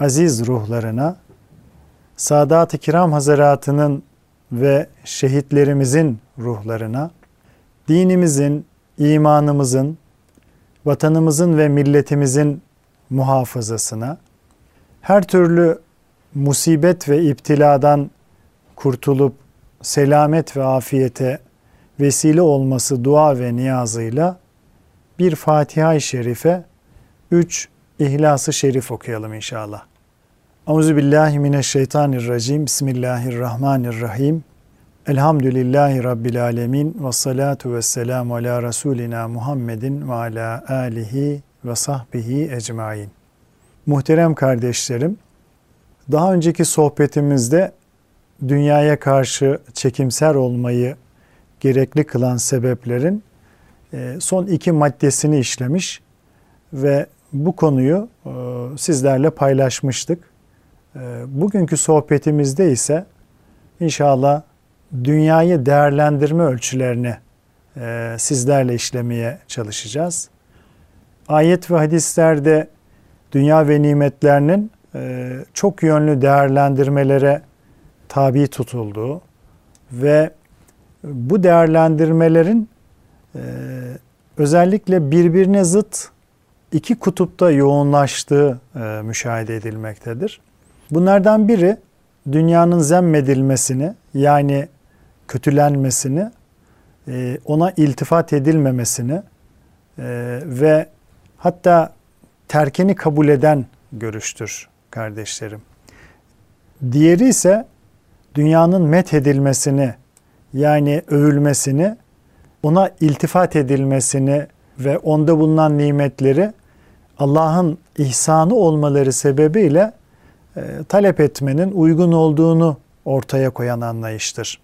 aziz ruhlarına, Sadat-ı Kiram Hazaratının ve şehitlerimizin ruhlarına, dinimizin, imanımızın, vatanımızın ve milletimizin muhafazasına, her türlü musibet ve iptiladan kurtulup selamet ve afiyete vesile olması dua ve niyazıyla bir Fatiha-i Şerife, üç İhlas-ı Şerif okuyalım inşallah. Euzu billahi mineşşeytanirracim. Bismillahirrahmanirrahim. Elhamdülillahi Rabbil alemin ve salatu ve selamu ala Resulina Muhammedin ve ala alihi ve sahbihi ecmain. Muhterem kardeşlerim, daha önceki sohbetimizde dünyaya karşı çekimser olmayı gerekli kılan sebeplerin e, son iki maddesini işlemiş ve bu konuyu e, sizlerle paylaşmıştık. E, bugünkü sohbetimizde ise inşallah dünyayı değerlendirme ölçülerini sizlerle işlemeye çalışacağız. Ayet ve hadislerde dünya ve nimetlerinin çok yönlü değerlendirmelere tabi tutulduğu ve bu değerlendirmelerin e, özellikle birbirine zıt iki kutupta yoğunlaştığı e, müşahede edilmektedir. Bunlardan biri dünyanın zemmedilmesini yani kötülenmesini, e, ona iltifat edilmemesini ve hatta terkini kabul eden görüştür kardeşlerim. Diğeri ise dünyanın met edilmesini yani övülmesini, ona iltifat edilmesini ve onda bulunan nimetleri Allah'ın ihsanı olmaları sebebiyle e, talep etmenin uygun olduğunu ortaya koyan anlayıştır.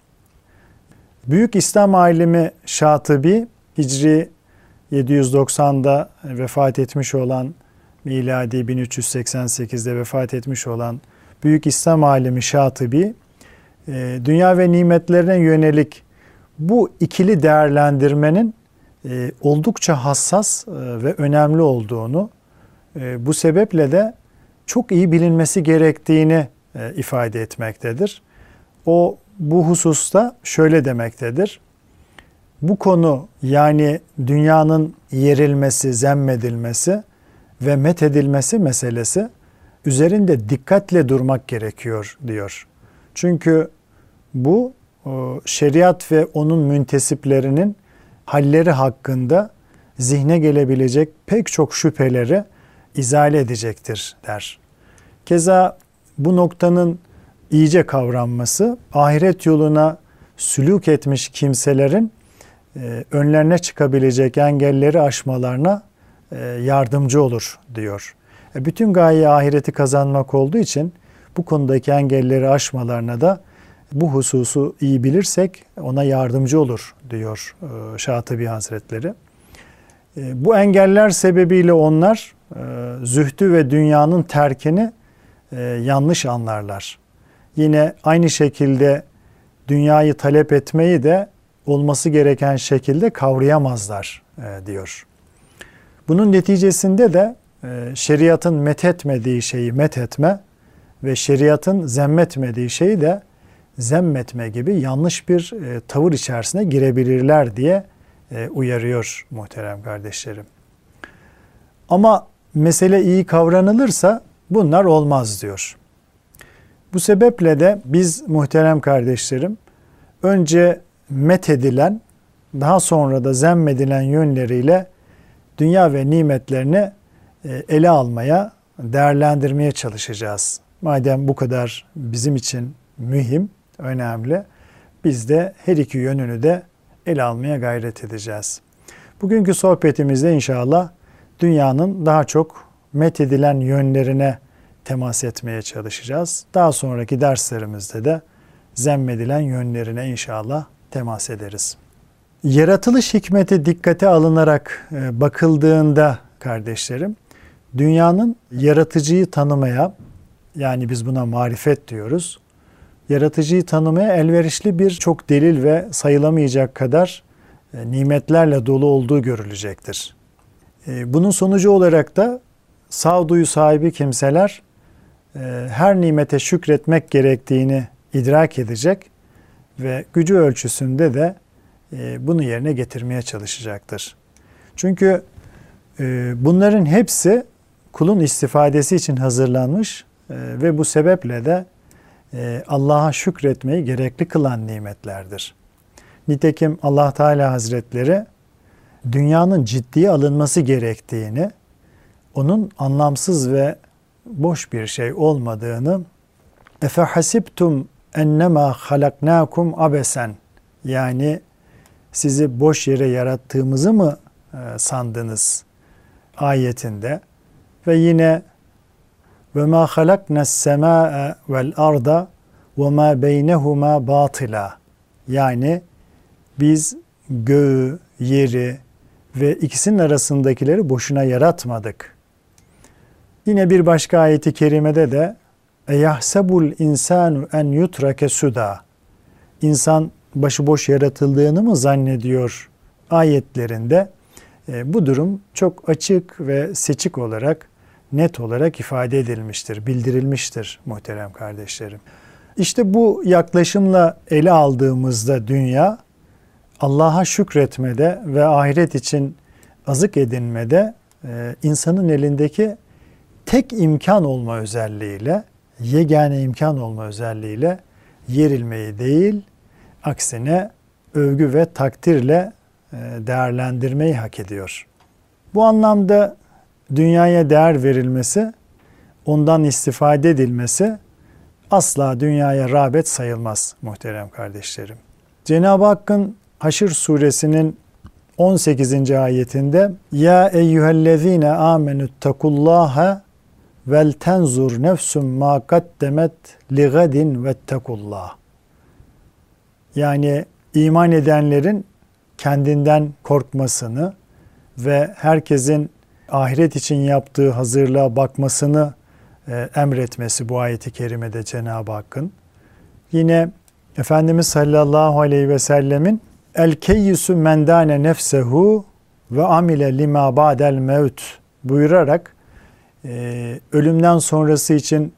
Büyük İslam alimi Şatıbi Hicri 790'da vefat etmiş olan miladi 1388'de vefat etmiş olan Büyük İslam alimi Şatıbi e, dünya ve nimetlerine yönelik bu ikili değerlendirmenin e, oldukça hassas e, ve önemli olduğunu, bu sebeple de çok iyi bilinmesi gerektiğini ifade etmektedir. O bu hususta şöyle demektedir. Bu konu yani dünyanın yerilmesi, zemmedilmesi ve methedilmesi meselesi üzerinde dikkatle durmak gerekiyor diyor. Çünkü bu şeriat ve onun müntesiplerinin halleri hakkında zihne gelebilecek pek çok şüpheleri izale edecektir der. Keza bu noktanın iyice kavranması ahiret yoluna sülük etmiş kimselerin e, önlerine çıkabilecek engelleri aşmalarına e, yardımcı olur diyor. E, bütün gaye ahireti kazanmak olduğu için bu konudaki engelleri aşmalarına da bu hususu iyi bilirsek ona yardımcı olur diyor e, Şatibi Hazretleri. E, bu engeller sebebiyle onlar zühdü ve dünyanın terkini yanlış anlarlar. Yine aynı şekilde dünyayı talep etmeyi de olması gereken şekilde kavrayamazlar diyor. Bunun neticesinde de şeriatın methetmediği şeyi methetme, ve şeriatın zemmetmediği şeyi de zemmetme gibi yanlış bir e, tavır içerisine girebilirler diye e, uyarıyor muhterem kardeşlerim. Ama mesele iyi kavranılırsa bunlar olmaz diyor. Bu sebeple de biz muhterem kardeşlerim önce methedilen daha sonra da zemmedilen yönleriyle dünya ve nimetlerini e, ele almaya, değerlendirmeye çalışacağız. Madem bu kadar bizim için mühim, önemli, biz de her iki yönünü de ele almaya gayret edeceğiz. Bugünkü sohbetimizde inşallah dünyanın daha çok methedilen yönlerine temas etmeye çalışacağız. Daha sonraki derslerimizde de zemmedilen yönlerine inşallah temas ederiz. Yaratılış hikmeti dikkate alınarak e, bakıldığında kardeşlerim, dünyanın yaratıcıyı tanımaya, yani biz buna marifet diyoruz, yaratıcıyı tanımaya elverişli bir çok delil ve sayılamayacak kadar e, nimetlerle dolu olduğu görülecektir. E, bunun sonucu olarak da sağduyu sahibi kimseler her nimete şükretmek gerektiğini idrak edecek ve gücü ölçüsünde de e, bunu yerine getirmeye çalışacaktır. Çünkü e, bunların hepsi kulun istifadesi için hazırlanmış e, ve bu sebeple de Allah'a şükretmeyi gerekli kılan nimetlerdir. Nitekim Allah Teala Hazretleri dünyanın ciddiye alınması gerektiğini, onun anlamsız ve boş bir şey olmadığını efe hasibtum ennema halaknakum abesen yani sizi boş yere yarattığımızı mı e, sandınız ayetinde? Ve yine ve ma halakna semaa vel arda ve ma beynehuma batila yani biz göğü, yeri ve ikisinin arasındakileri boşuna yaratmadık. Yine bir başka ayeti kerimede de Eyahsebul insanu en yutrake suda. İnsan başıboş yaratıldığını mı zannediyor ayetlerinde e, bu durum çok açık ve seçik olarak net olarak ifade edilmiştir, bildirilmiştir muhterem kardeşlerim. İşte bu yaklaşımla ele aldığımızda dünya Allah'a şükretmede ve ahiret için azık edinmede e, insanın elindeki tek imkan olma özelliğiyle yegane imkan olma özelliğiyle yerilmeyi değil, aksine övgü ve takdirle e, değerlendirmeyi hak ediyor. Bu anlamda dünyaya değer verilmesi, ondan istifade edilmesi asla dünyaya rağbet sayılmaz muhterem kardeşlerim. Cenab-ı Hakk'ın Haşr suresinin 18. ayetinde Ya eyyühellezine amenüttekullaha vel tenzur nefsum ma kaddemet li gadin vettekullah. Yani iman edenlerin kendinden korkmasını ve herkesin ahiret için yaptığı hazırlığa bakmasını e, emretmesi bu ayeti kerimede Cenab-ı Hakk'ın. Yine Efendimiz sallallahu aleyhi ve sellemin el keyyüsü mendane nefsehu ve amile lima ba'del mevt buyurarak e, ölümden sonrası için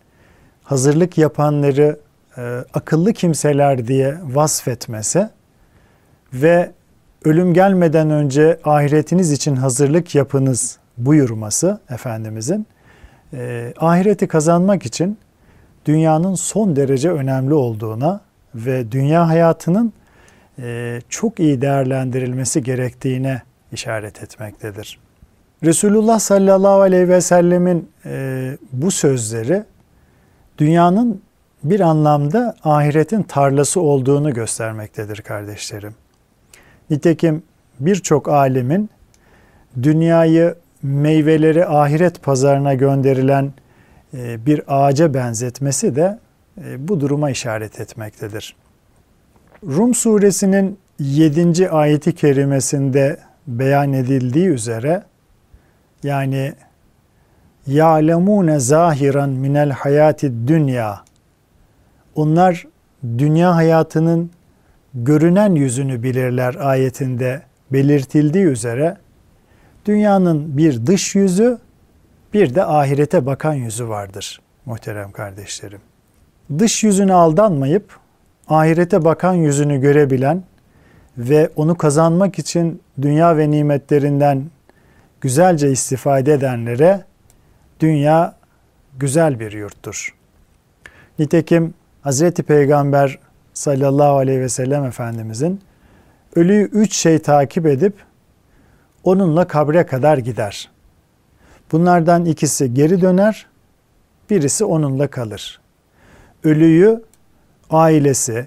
hazırlık yapanları e, akıllı kimseler diye vasfetmesi ve ölüm gelmeden önce ahiretiniz için hazırlık yapınız buyurması Efendimizin e, ahireti kazanmak için dünyanın son derece önemli olduğuna ve dünya hayatının e, çok iyi değerlendirilmesi gerektiğine işaret etmektedir. Resulullah sallallahu aleyhi ve sellemin e, bu sözleri dünyanın bir anlamda ahiretin tarlası olduğunu göstermektedir kardeşlerim. Nitekim birçok alimin dünyayı meyveleri ahiret pazarına gönderilen e, bir ağaca benzetmesi de bu duruma işaret etmektedir. Rum suresinin 7. ayeti kerimesinde beyan edildiği üzere yani ya'lemune zahiran minel hayati dünya onlar dünya hayatının görünen yüzünü bilirler ayetinde belirtildiği üzere dünyanın bir dış yüzü bir de ahirete bakan yüzü vardır muhterem kardeşlerim. Dış yüzüne aldanmayıp ahirete bakan yüzünü görebilen ve onu kazanmak için dünya ve nimetlerinden güzelce istifade edenlere dünya güzel bir yurttur. Nitekim Hazreti Peygamber sallallahu aleyhi ve sellem Efendimizin ölüyü üç şey takip edip onunla kabre kadar gider. Bunlardan ikisi geri döner, birisi onunla kalır. Ölüyü ailesi,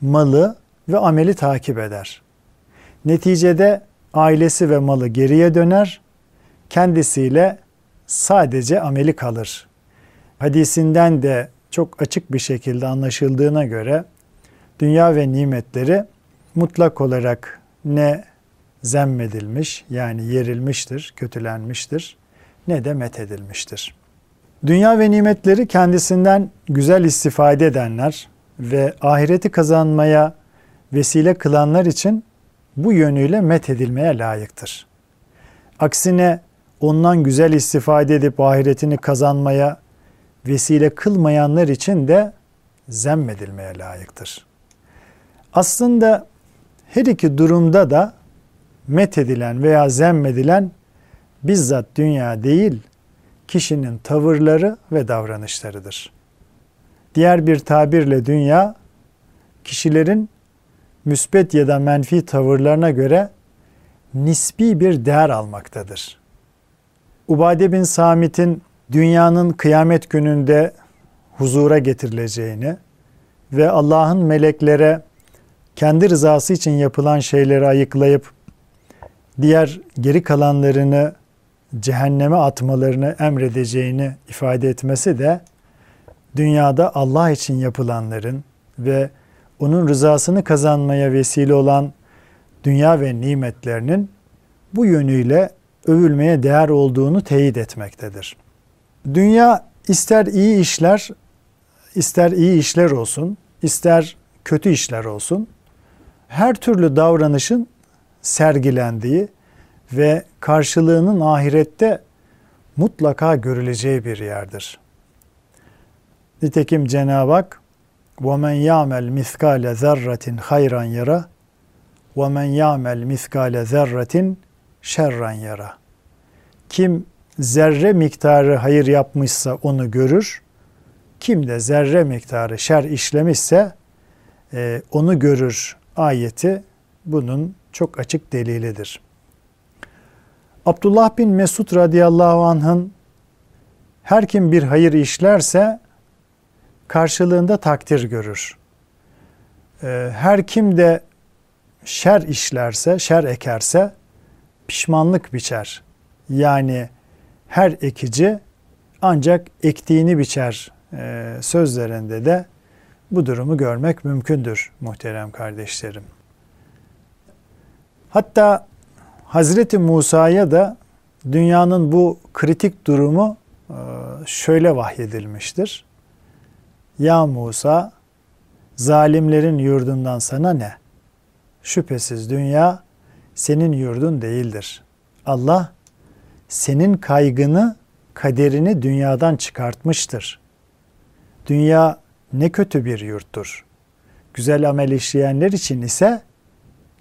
malı ve ameli takip eder. Neticede ailesi ve malı geriye döner, kendisiyle sadece ameli kalır. hadisinden de çok açık bir şekilde anlaşıldığına göre dünya ve nimetleri mutlak olarak ne zemmedilmiş yani yerilmiştir, kötülenmiştir ne de methedilmiştir. Dünya ve nimetleri kendisinden güzel istifade edenler ve ahireti kazanmaya vesile kılanlar için bu yönüyle methedilmeye layıktır. Aksine ondan güzel istifade edip ahiretini kazanmaya vesile kılmayanlar için de zemmedilmeye layıktır. Aslında her iki durumda da methedilen veya zemmedilen bizzat dünya değil, kişinin tavırları ve davranışlarıdır. Diğer bir tabirle dünya, kişilerin müsbet ya da menfi tavırlarına göre nispi bir değer almaktadır. Ubade bin Samit'in dünyanın kıyamet gününde huzura getirileceğini ve Allah'ın meleklere kendi rızası için yapılan şeyleri ayıklayıp diğer geri kalanlarını cehenneme atmalarını emredeceğini ifade etmesi de dünyada Allah için yapılanların ve onun rızasını kazanmaya vesile olan dünya ve nimetlerinin bu yönüyle övülmeye değer olduğunu teyit etmektedir. Dünya ister iyi işler, ister iyi işler olsun, ister kötü işler olsun, her türlü davranışın sergilendiği ve karşılığının ahirette mutlaka görüleceği bir yerdir. Nitekim Cenab-ı Hak وَمَنْ يَعْمَلْ مِثْقَالَ ذَرَّةٍ خَيْرًا يَرَى وَمَنْ يَعْمَلْ مِثْقَالَ ذَرَّةٍ şerran yara. Kim zerre miktarı hayır yapmışsa onu görür. Kim de zerre miktarı şer işlemişse e, onu görür ayeti bunun çok açık delilidir. Abdullah bin Mesud radıyallahu anh'ın her kim bir hayır işlerse karşılığında takdir görür. E, her kim de şer işlerse, şer ekerse pişmanlık biçer. Yani her ekici ancak ektiğini biçer e, sözlerinde de bu durumu görmek mümkündür muhterem kardeşlerim. Hatta Hazreti Musa'ya da dünyanın bu kritik durumu e, şöyle vahyedilmiştir. Ya Musa, zalimlerin yurdundan sana ne? Şüphesiz dünya senin yurdun değildir. Allah senin kaygını, kaderini dünyadan çıkartmıştır. Dünya ne kötü bir yurttur. Güzel amel işleyenler için ise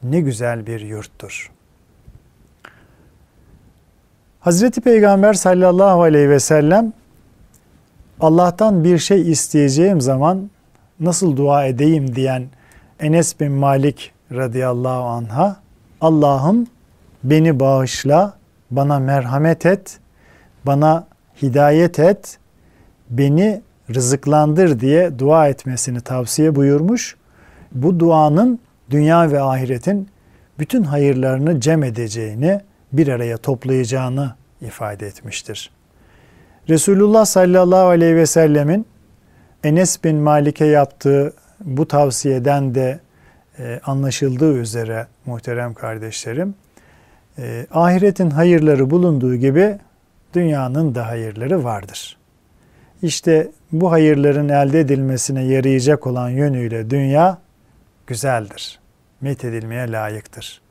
ne güzel bir yurttur. Hazreti Peygamber sallallahu aleyhi ve sellem Allah'tan bir şey isteyeceğim zaman nasıl dua edeyim diyen Enes bin Malik radıyallahu anha Allah'ım beni bağışla, bana merhamet et, bana hidayet et, beni rızıklandır diye dua etmesini tavsiye buyurmuş. Bu duanın dünya ve ahiretin bütün hayırlarını cem edeceğini, bir araya toplayacağını ifade etmiştir. Resulullah sallallahu aleyhi ve sellemin Enes bin Malik'e yaptığı bu tavsiyeden de e, anlaşıldığı üzere muhterem kardeşlerim, e, ahiretin hayırları bulunduğu gibi dünyanın da hayırları vardır. İşte bu hayırların elde edilmesine yarayacak olan yönüyle dünya güzeldir. Methedilmeye layıktır.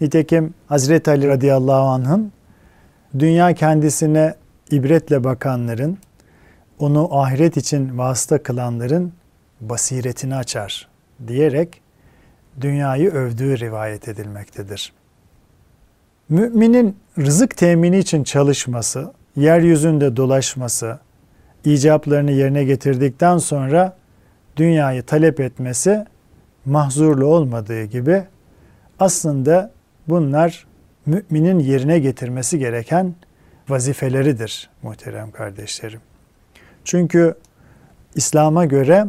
Nitekim Hazreti Ali radıyallahu anh'ın dünya kendisine ibretle bakanların, onu ahiret için vasıta kılanların basiretini açar diyerek dünyayı övdüğü rivayet edilmektedir. Müminin rızık temini için çalışması, yeryüzünde dolaşması, icaplarını yerine getirdikten sonra dünyayı talep etmesi mahzurlu olmadığı gibi aslında bunlar müminin yerine getirmesi gereken vazifeleridir muhterem kardeşlerim. Çünkü İslam'a göre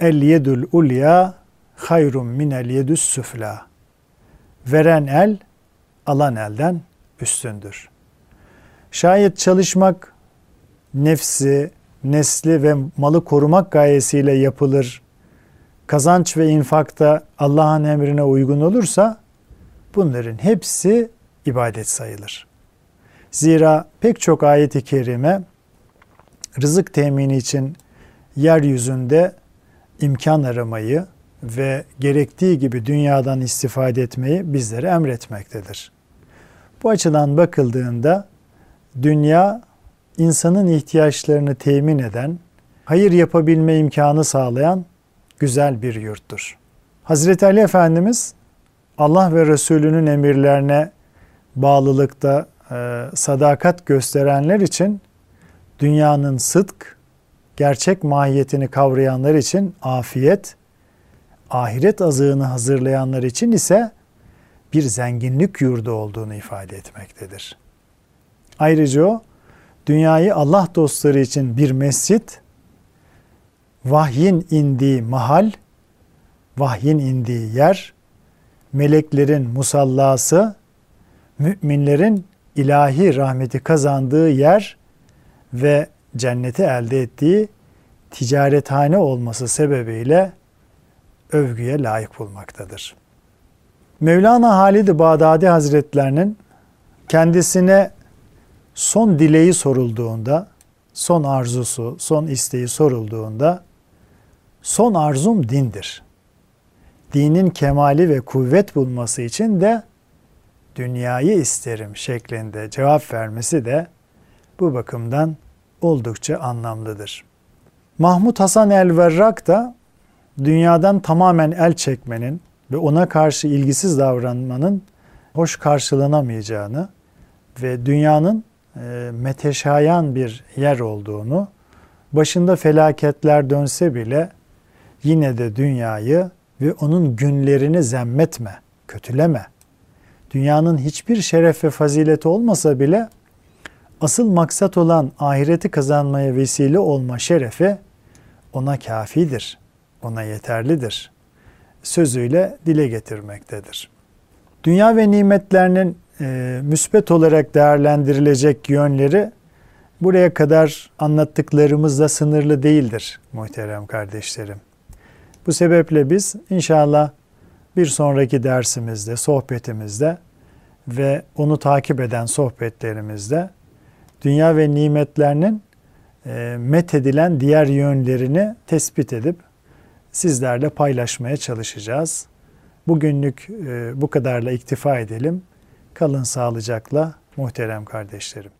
el yedül ulya hayrun minel yedüs süfla. Veren el alan elden üstündür. Şayet çalışmak nefsi, nesli ve malı korumak gayesiyle yapılır, kazanç ve infakta Allah'ın emrine uygun olursa bunların hepsi ibadet sayılır. Zira pek çok ayet-i kerime rızık temini için yeryüzünde imkan aramayı ve gerektiği gibi dünyadan istifade etmeyi bizlere emretmektedir. Bu açıdan bakıldığında dünya insanın ihtiyaçlarını temin eden, hayır yapabilme imkanı sağlayan güzel bir yurttur. Hazreti Ali Efendimiz Allah ve Resulünün emirlerine bağlılıkta e, sadakat gösterenler için dünyanın sıdk, gerçek mahiyetini kavrayanlar için afiyet, ahiret azığını hazırlayanlar için ise bir zenginlik yurdu olduğunu ifade etmektedir. Ayrıca o dünyayı Allah dostları için bir mescit, vahyin indiği mahal, vahyin indiği yer, meleklerin musallası, müminlerin ilahi rahmeti kazandığı yer ve cenneti elde ettiği ticarethane olması sebebiyle övgüye layık bulmaktadır. Mevlana Halid-i Bağdadi Hazretlerinin kendisine son dileği sorulduğunda, son arzusu, son isteği sorulduğunda son arzum dindir. Dinin kemali ve kuvvet bulması için de dünyayı isterim şeklinde cevap vermesi de bu bakımdan oldukça anlamlıdır. Mahmud Hasan el-Verrak da dünyadan tamamen el çekmenin ve ona karşı ilgisiz davranmanın hoş karşılanamayacağını ve dünyanın e, meteşayan bir yer olduğunu, başında felaketler dönse bile yine de dünyayı ve onun günlerini zemmetme, kötüleme. Dünyanın hiçbir şeref ve fazileti olmasa bile asıl maksat olan ahireti kazanmaya vesile olma şerefi ona kafidir, ona yeterlidir. Sözüyle dile getirmektedir. Dünya ve nimetlerinin e, müsbet olarak değerlendirilecek yönleri buraya kadar anlattıklarımızla sınırlı değildir muhterem kardeşlerim. Bu sebeple biz inşallah bir sonraki dersimizde, sohbetimizde ve onu takip eden sohbetlerimizde dünya ve nimetlerinin e, methedilen diğer yönlerini tespit edip sizlerle paylaşmaya çalışacağız. Bugünlük e, bu kadarla iktifa edelim. Kalın sağlıcakla muhterem kardeşlerim.